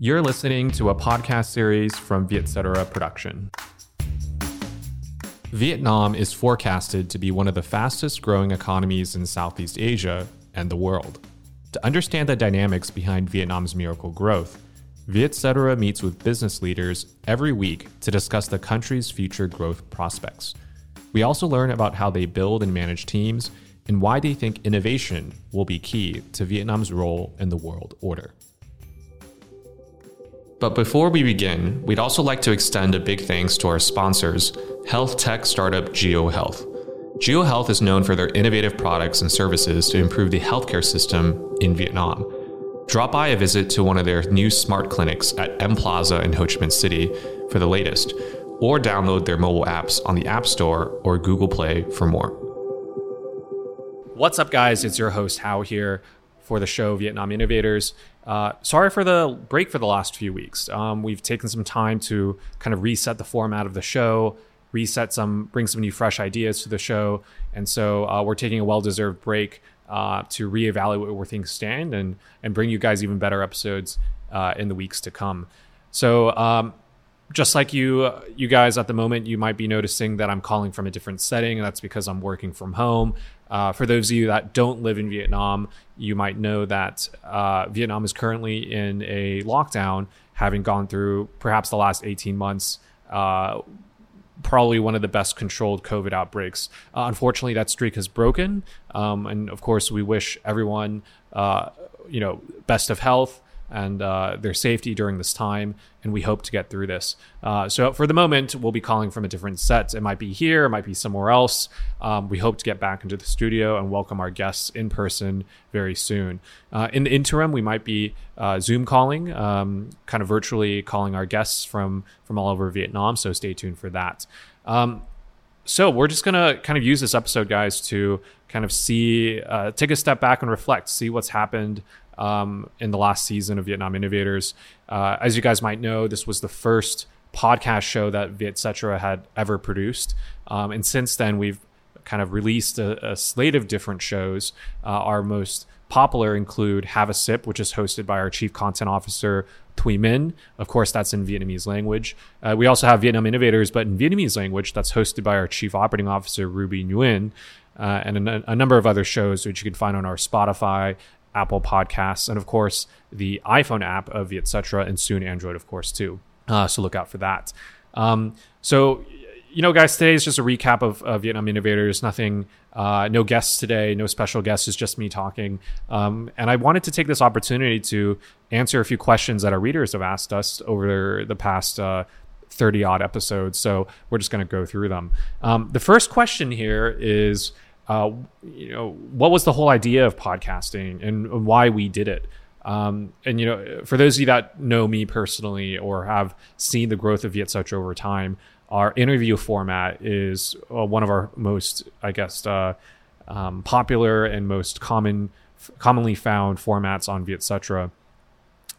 You're listening to a podcast series from Vietcetera Production. Vietnam is forecasted to be one of the fastest growing economies in Southeast Asia and the world. To understand the dynamics behind Vietnam's miracle growth, Vietcetera meets with business leaders every week to discuss the country's future growth prospects. We also learn about how they build and manage teams and why they think innovation will be key to Vietnam's role in the world order. But before we begin, we'd also like to extend a big thanks to our sponsors, health tech startup Jio Health. GeoHealth is known for their innovative products and services to improve the healthcare system in Vietnam. Drop by a visit to one of their new smart clinics at M Plaza in Ho Chi Minh City for the latest, or download their mobile apps on the App Store or Google Play for more. What's up, guys? It's your host, Hao, here for the show Vietnam Innovators. Uh, sorry for the break for the last few weeks. Um, we've taken some time to kind of reset the format of the show, reset some, bring some new fresh ideas to the show, and so uh, we're taking a well-deserved break uh, to reevaluate where things stand and and bring you guys even better episodes uh, in the weeks to come. So. Um, just like you you guys at the moment you might be noticing that i'm calling from a different setting that's because i'm working from home. Uh, for those of you that don't live in vietnam you might know that uh, vietnam is currently in a lockdown having gone through perhaps the last 18 months uh, probably one of the best controlled covid outbreaks. Uh, unfortunately that streak has broken. Um, and of course we wish everyone uh, you know best of health and uh, their safety during this time. And we hope to get through this. Uh, so for the moment, we'll be calling from a different set. It might be here, it might be somewhere else. Um, we hope to get back into the studio and welcome our guests in person very soon. Uh, in the interim, we might be uh, Zoom calling, um, kind of virtually calling our guests from from all over Vietnam. So stay tuned for that. Um, so we're just gonna kind of use this episode, guys, to kind of see, uh, take a step back and reflect, see what's happened um, in the last season of Vietnam Innovators. Uh, as you guys might know, this was the first podcast show that Vietcetera had ever produced. Um, and since then, we've kind of released a, a slate of different shows. Uh, our most popular include Have a Sip, which is hosted by our chief content officer, Thuy Minh. Of course, that's in Vietnamese language. Uh, we also have Vietnam Innovators, but in Vietnamese language, that's hosted by our chief operating officer, Ruby Nguyen. Uh, and a, a, number of other shows which you can find on our Spotify Apple Podcasts, and of course the iPhone app of etc. and soon Android, of course, too. Uh, so look out for that. Um, so, you know, guys, today is just a recap of, of Vietnam Innovators. Nothing, uh, no guests today, no special guests. It's just me talking. Um, and I wanted to take this opportunity to answer a few questions that our readers have asked us over the past uh, 30 odd episodes. So we're just going to go through them. Um, the first question here is uh, you know, what was the whole idea of podcasting and why we did it. Um, and you know, for those of you that know me personally or have seen the growth of Vietcetera over time, our interview format is uh, one of our most, I guess, uh, um, popular and most common, commonly found formats on Vietcetera.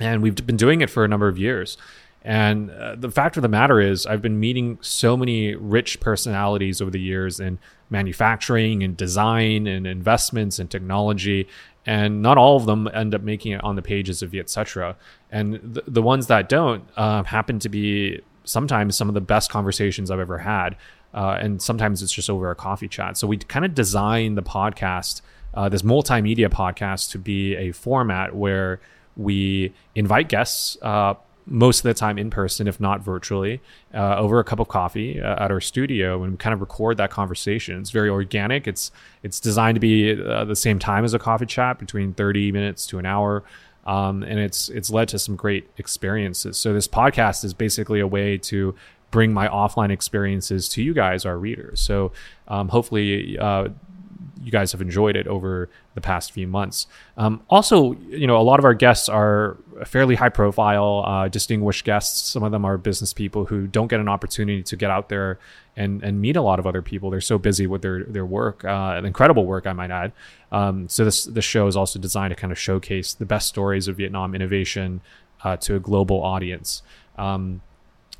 And we've been doing it for a number of years. And uh, the fact of the matter is, I've been meeting so many rich personalities over the years in manufacturing and design and investments and technology. And not all of them end up making it on the pages of Vietcetera. And the, the ones that don't uh, happen to be sometimes some of the best conversations I've ever had. Uh, and sometimes it's just over a coffee chat. So we kind of design the podcast, uh, this multimedia podcast, to be a format where we invite guests, uh, most of the time in person, if not virtually, uh, over a cup of coffee uh, at our studio, and we kind of record that conversation. It's very organic. It's it's designed to be uh, the same time as a coffee chat, between thirty minutes to an hour, um, and it's it's led to some great experiences. So this podcast is basically a way to bring my offline experiences to you guys, our readers. So um, hopefully uh, you guys have enjoyed it over the past few months. Um, also, you know, a lot of our guests are fairly high profile, uh, distinguished guests. Some of them are business people who don't get an opportunity to get out there and, and meet a lot of other people. They're so busy with their, their work, uh, incredible work, I might add. Um, so this, this show is also designed to kind of showcase the best stories of Vietnam innovation uh, to a global audience. Um,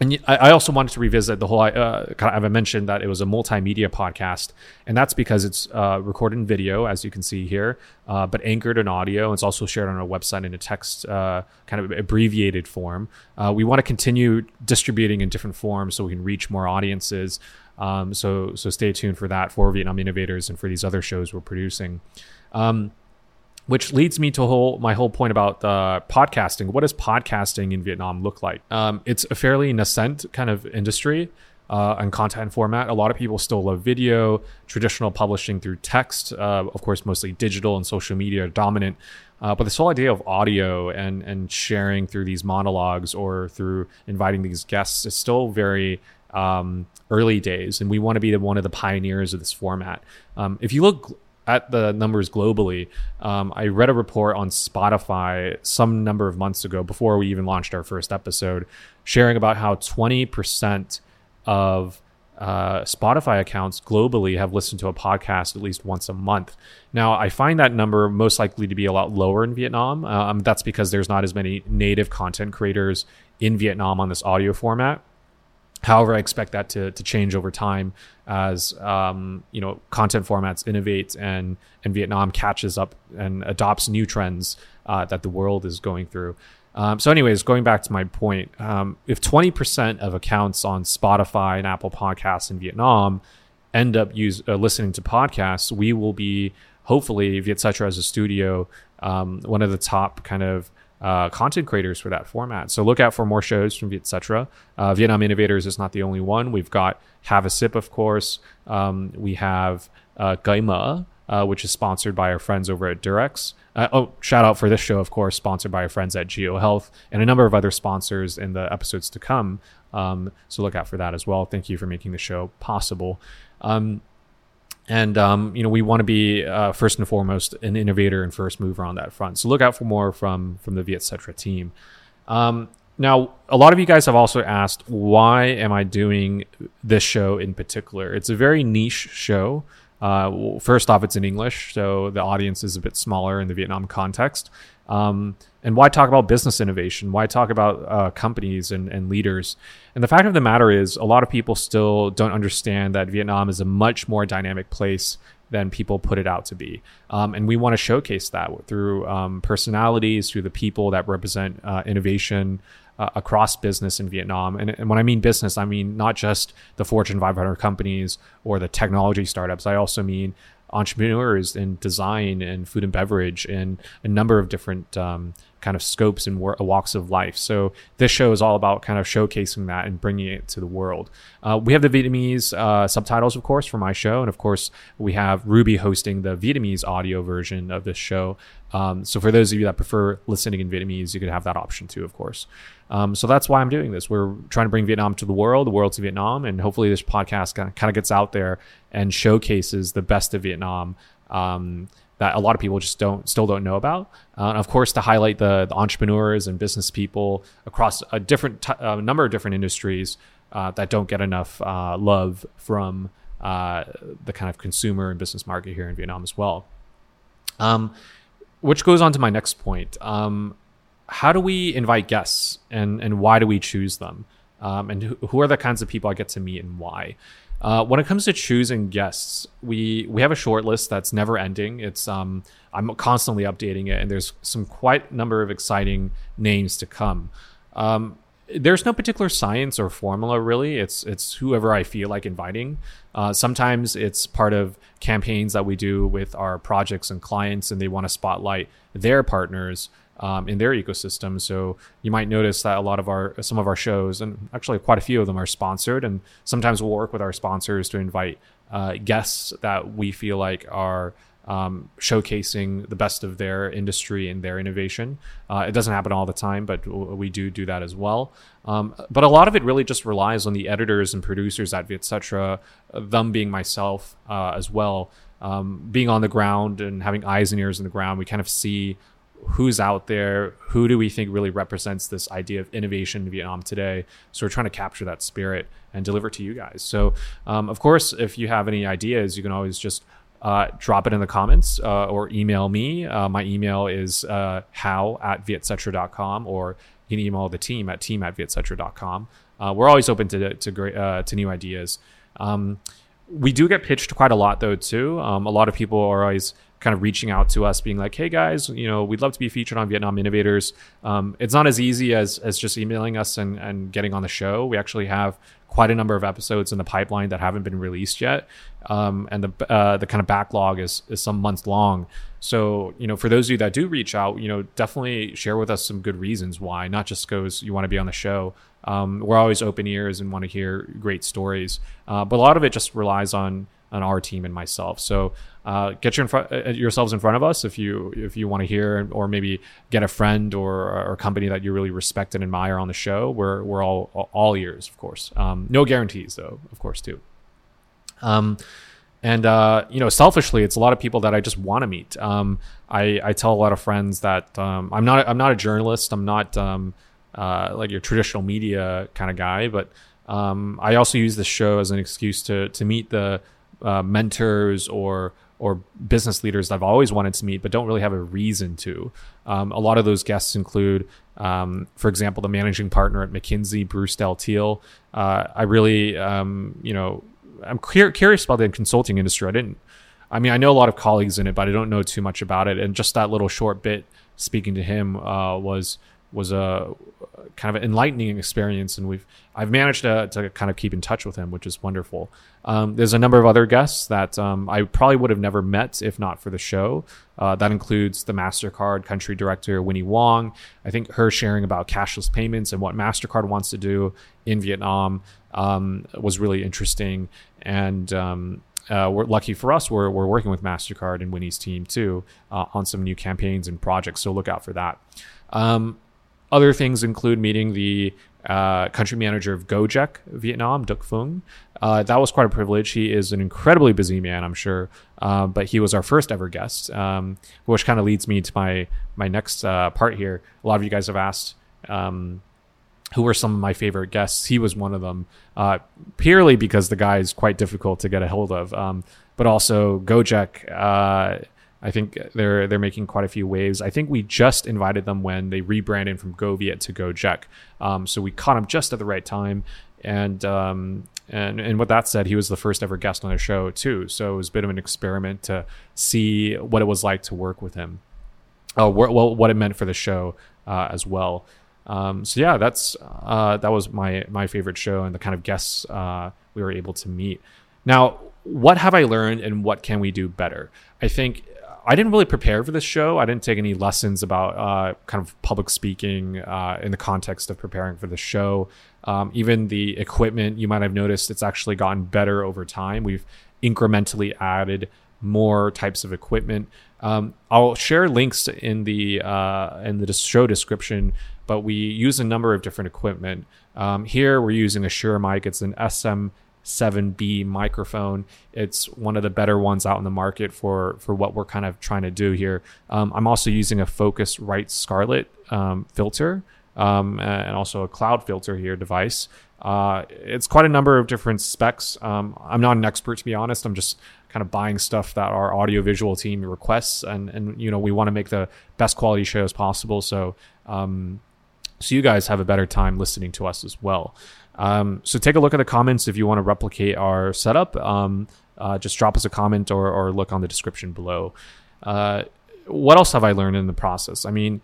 and I also wanted to revisit the whole. Uh, kind mentioned that it was a multimedia podcast, and that's because it's uh, recorded in video, as you can see here, uh, but anchored in audio. It's also shared on our website in a text, uh, kind of abbreviated form. Uh, we want to continue distributing in different forms so we can reach more audiences. Um, so, so stay tuned for that for Vietnam Innovators and for these other shows we're producing. Um, which leads me to whole, my whole point about uh, podcasting. What does podcasting in Vietnam look like? Um, it's a fairly nascent kind of industry uh, and content format. A lot of people still love video, traditional publishing through text, uh, of course, mostly digital and social media are dominant. Uh, but this whole idea of audio and and sharing through these monologues or through inviting these guests is still very um, early days, and we want to be one of the pioneers of this format. Um, if you look at the numbers globally, um, I read a report on Spotify some number of months ago before we even launched our first episode, sharing about how 20% of uh, Spotify accounts globally have listened to a podcast at least once a month. Now, I find that number most likely to be a lot lower in Vietnam. Um, that's because there's not as many native content creators in Vietnam on this audio format. However, I expect that to, to change over time as um, you know content formats innovate and and Vietnam catches up and adopts new trends uh, that the world is going through. Um, so, anyways, going back to my point, um, if 20% of accounts on Spotify and Apple Podcasts in Vietnam end up use, uh, listening to podcasts, we will be hopefully Vietcetera as a studio, um, one of the top kind of uh, content creators for that format. So look out for more shows from Vietcetera. Uh, Vietnam Innovators is not the only one. We've got Have a Sip, of course. Um, we have uh, Gaima, uh, which is sponsored by our friends over at Durex. Uh, oh, shout out for this show, of course, sponsored by our friends at Jio Health and a number of other sponsors in the episodes to come. Um, so look out for that as well. Thank you for making the show possible. Um, and um, you know we want to be uh, first and foremost an innovator and first mover on that front. So look out for more from from the Vietcetera team. Um, now, a lot of you guys have also asked why am I doing this show in particular? It's a very niche show. Uh, first off, it's in English, so the audience is a bit smaller in the Vietnam context. Um, and why talk about business innovation? Why talk about uh, companies and, and leaders? And the fact of the matter is, a lot of people still don't understand that Vietnam is a much more dynamic place than people put it out to be. Um, and we want to showcase that through um, personalities, through the people that represent uh, innovation uh, across business in Vietnam. And, and, when I mean business, I mean not just the Fortune 500 companies or the technology startups. I also mean entrepreneurs in design and food and beverage and a number of different um, kind of scopes and walks of life. So this show is all about kind of showcasing that and bringing it to the world. Uh, we have the Vietnamese uh, subtitles, of course, for my show, and of course we have Ruby hosting the Vietnamese audio version of this show. Um, so for those of you that prefer listening in Vietnamese, you could have that option too, of course. Um, so that's why I'm doing this. We're trying to bring Vietnam to the world, the world to Vietnam, and hopefully this podcast kind of gets out there and showcases the best of Vietnam. Um, that a lot of people just don't still don't know about. Uh, of course, to highlight the, the, entrepreneurs and business people across a different t- a number of different industries uh, that don't get enough uh, love from uh, the kind of consumer and business market here in Vietnam as well. Um, which goes on to my next point. Um, how do we invite guests and, and why do we choose them? Um, and who are the kinds of people I get to meet and why? Uh, when it comes to choosing guests, we we have a short list that's never ending. It's um, I'm constantly updating it, and there's some quite number of exciting names to come. Um, there's no particular science or formula really. It's it's whoever I feel like inviting. Uh, sometimes it's part of campaigns that we do with our projects and clients, and they want to spotlight their partners um, in their ecosystem. So you might notice that a lot of our some of our shows, and actually quite a few of them, are sponsored. And sometimes we'll work with our sponsors to invite uh, guests that we feel like are um, showcasing the best of their industry and their innovation. Uh, it doesn't happen all the time, but we do do that as well. Um, but a lot of it really just relies on the editors and producers at Vietcetera, them being myself uh, as well, um, being on the ground and having eyes and ears on the ground. We kind of see who's out there who do we think really represents this idea of innovation in vietnam today so we're trying to capture that spirit and deliver to you guys so um, of course if you have any ideas you can always just uh, drop it in the comments uh, or email me. Uh, my email is uh, hao at vietcetera.com or you can email the team at team at vietcetera.com. Uh, we're always open to to great uh, to new ideas. Um, we do get pitched quite a lot though too. Um, a lot of people are always kind of reaching out to us, being like, "Hey guys, you know, we'd love to be featured on Vietnam Innovators." Um, it's not as easy as as just emailing us and and getting on the show. We actually have quite a number of episodes in the pipeline that haven't been released yet, um, and the uh, the kind of backlog is is some months long. So you know, for those of you that do reach out, you know, definitely share with us some good reasons why, not just because you want to be on the show. Um, we're always open ears and want to hear great stories, uh, but a lot of it just relies on on our team and myself. So uh, get your in uh, yourselves in front of us if you if you want to hear, or maybe get a friend or, or company that you really respect and admire on the show. We're we're all all ears, of course. Um, no guarantees, though, of course, too. Um, and uh, you know, selfishly, it's a lot of people that I just want to meet. Um, I, I tell a lot of friends that um, I'm not I'm not a journalist. I'm not um, uh, like your traditional media kind of guy, but um, I also use this show as an excuse to to meet the uh, mentors or or business leaders I've always wanted to meet, but don't really have a reason to. Um, a lot of those guests include, um, for example, the managing partner at McKinsey, Bruce Delteil. Uh, I really, um, you know, I'm curious about the consulting industry. I didn't, I mean, I know a lot of colleagues in it, but I don't know too much about it. And just that little short bit speaking to him uh, was was a kind of enlightening experience, and we've I've managed to, to kind of keep in touch with him, which is wonderful. Um, there's a number of other guests that um, I probably would have never met if not for the show. Uh, that includes the Mastercard country director Winnie Wong. I think her sharing about cashless payments and what Mastercard wants to do in Vietnam um, was really interesting, and um, uh, we're lucky for us. We're, we're working with Mastercard and Winnie's team too uh, on some new campaigns and projects. So look out for that. Um, other things include meeting the uh, country manager of Gojek Vietnam, Duc Phung. Uh, that was quite a privilege. He is an incredibly busy man, I'm sure, uh, but he was our first ever guest, um, which kind of leads me to my my next uh, part here. A lot of you guys have asked. Um, who were some of my favorite guests? He was one of them, uh, purely because the guy is quite difficult to get a hold of, um, but also Gojek uh, I think they're they're making quite a few waves. I think we just invited them when they rebranded from GoViet to Gojek, um, so we caught them just at the right time. And um, and and with that said, he was the first ever guest on the show too. So it was a bit of an experiment to see what it was like to work with him. Uh, well, what it meant for the show uh, as well. Um, so yeah, that's uh, that was my my favorite show and the kind of guests uh, we were able to meet. Now, what have I learned and what can we do better? I think I didn't really prepare for this show. I didn't take any lessons about uh, kind of public speaking uh, in the context of preparing for the show. Um, even the equipment, you might have noticed, it's actually gotten better over time. We've incrementally added more types of equipment. Um, I'll share links in the uh, in the show description, but we use a number of different equipment. Um, here we're using a Shure mic. It's an SM 7B microphone. It's one of the better ones out in the market for for what we're kind of trying to do here. Um, I'm also using a Focusrite Scarlett um, filter um, and also a Cloudlifter here device. Uh, it's quite a number of different specs. Um, I'm not an expert to be honest. I'm just kind of buying stuff that our audiovisual team requests, and and you know we want to make the best quality shows possible. So um, so you guys have a better time listening to us as well. Um, so take a look at the comments if you want to replicate our setup. Um, uh, just drop us a comment or, or look on the description below. Uh, what else have I learned in the process? I mean,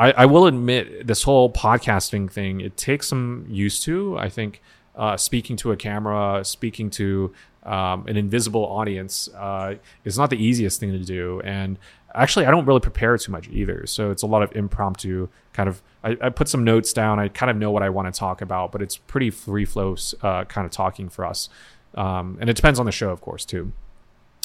I, I, will admit this whole podcasting thing, it takes some used to. I think uh, speaking to a camera, speaking to um, an invisible audience uh, is not the easiest thing to do. And actually i don't really prepare too much either so it's a lot of impromptu kind of i, I put some notes down i kind of know what i want to talk about but it's pretty free flow uh, kind of talking for us. Um, and it depends on the show of course too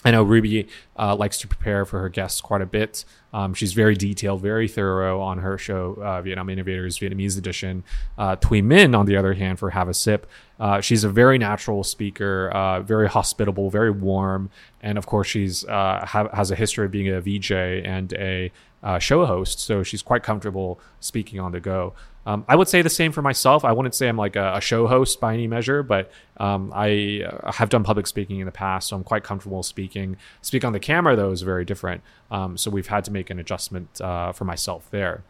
I know Ruby uh, likes to prepare for her guests quite a bit. Um, she's very detailed, very thorough on her show, uh, Vietnam Innovators Vietnamese Edition. Uh, Thuy Minh, on the other hand, for Have a Sip, uh, she's a very natural speaker, uh, very hospitable, very warm, and of course, she's uh, ha- has a history of being a VJ and a uh, show host, so she's quite comfortable speaking on the go. Um, I would say the same for myself. I wouldn't say I'm like a, a show host by any measure, but um, I uh, have done public speaking in the past, so I'm quite comfortable speaking. Speak on the camera, though, is very different. Um, so we've had to make an adjustment uh, for myself there.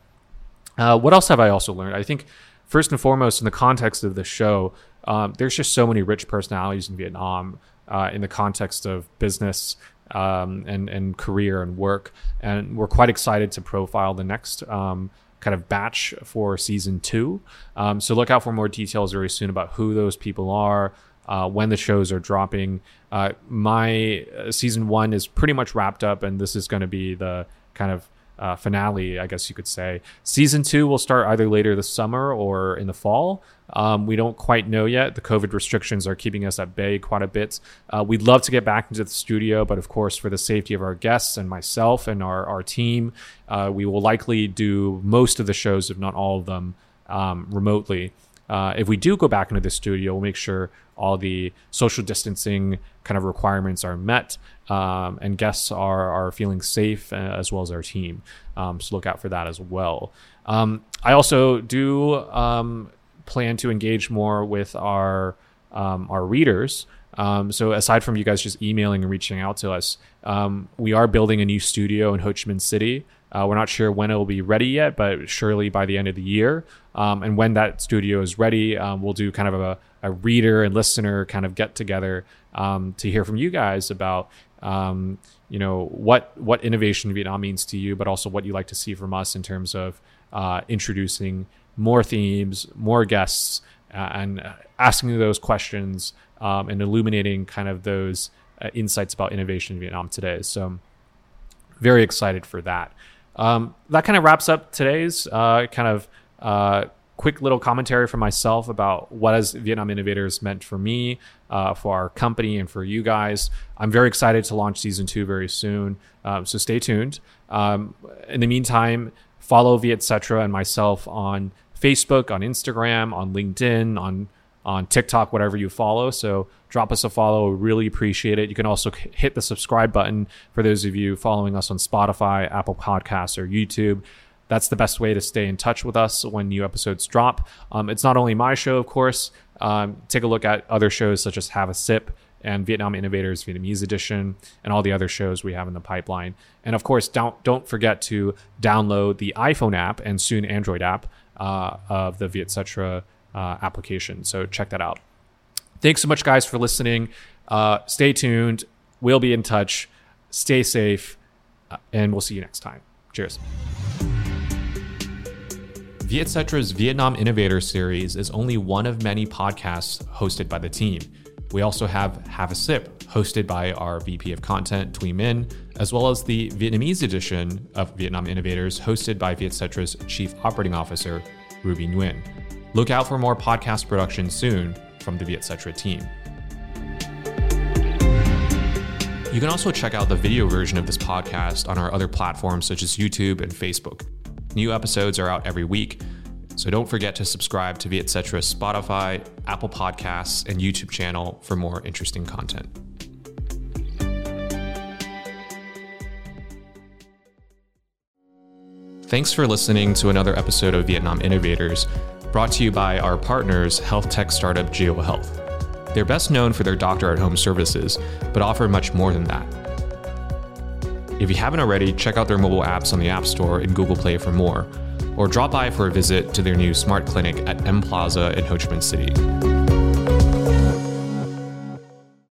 Uh, what else have I also learned? I think first and foremost, in the context of the show, um, there's just so many rich personalities in Vietnam uh, in the context of business um, and and career and work, and we're quite excited to profile the next um, kind of batch for season two. Um, so look out for more details very soon about who those people are. Uh, when the shows are dropping. Uh, my uh, season one is pretty much wrapped up, and this is going to be the kind of uh, finale, I guess you could say. Season two will start either later this summer or in the fall. Um, we don't quite know yet. The COVID restrictions are keeping us at bay quite a bit. Uh, we'd love to get back into the studio, but of course, for the safety of our guests and myself and our, our team, uh, we will likely do most of the shows, if not all of them, um, remotely. Uh, if we do go back into the studio, we'll make sure all the social distancing kind of requirements are met um, and guests are, are feeling safe uh, as well as our team. Um, so look out for that as well. Um, I also do um, plan to engage more with our um, our readers. Um, so aside from you guys just emailing and reaching out to us, we are building a new studio in Ho Chi Minh City. Uh, we're not sure when it will be ready yet, but surely by the end of the year. Um, and when that studio is ready, um, we'll do kind of a, a, reader and listener kind of get together um, to hear from you guys about um, you know what what innovation in Vietnam means to you, but also what you like to see from us in terms of uh, introducing more themes, more guests, uh, and asking those questions um, and illuminating kind of those uh, insights about innovation in Vietnam today. So very excited for that. Um, that kind of wraps up today's uh, kind of uh, quick little commentary from myself about what has Vietnam Innovators meant for me, uh, for our company, and for you guys. I'm very excited to launch season two very soon, um, so stay tuned. Um, in the meantime, follow Vietcetera and myself on Facebook, on Instagram, on LinkedIn, on on TikTok, whatever you follow. So drop us a follow. Really appreciate it. You can also hit the subscribe button for those of you following us on Spotify, Apple Podcasts, or YouTube. That's the best way to stay in touch with us when new episodes drop. Um, it's not only my show, of course. Um, take a look at other shows such as Have a Sip and Vietnam Innovators Vietnamese Edition, and all the other shows we have in the pipeline. And of course, don't don't forget to download the iPhone app and soon Android app uh, of the Vietcetera uh, application. So check that out. Thanks so much, guys, for listening. Uh, stay tuned. We'll be in touch. Stay safe, uh, and we'll see you next time. Cheers. Vietcetera's Vietnam Innovator Series is only one of many podcasts hosted by the team. We also have Have a Sip, hosted by our VP of Content, Thuy Minh, as well as the Vietnamese edition of Vietnam Innovators, hosted by Vietcetera's Chief Operating Officer, Ruby Nguyen. Look out for more podcast production soon from the Vietcetera team. You can also check out the video version of this podcast on our other platforms such as YouTube and Facebook. New episodes are out every week, so don't forget to subscribe to Vietcetera's Spotify, Apple Podcasts, and YouTube channel for more interesting content. Thanks for listening to another episode of Vietnam Innovators brought to you by our partners, health tech startup Jio Health. They're best known for their doctor at home services, but offer much more than that. If you haven't already, check out their mobile apps on the App Store and Google Play for more, or drop by for a visit to their new smart clinic at M Plaza in Ho Chi Minh City.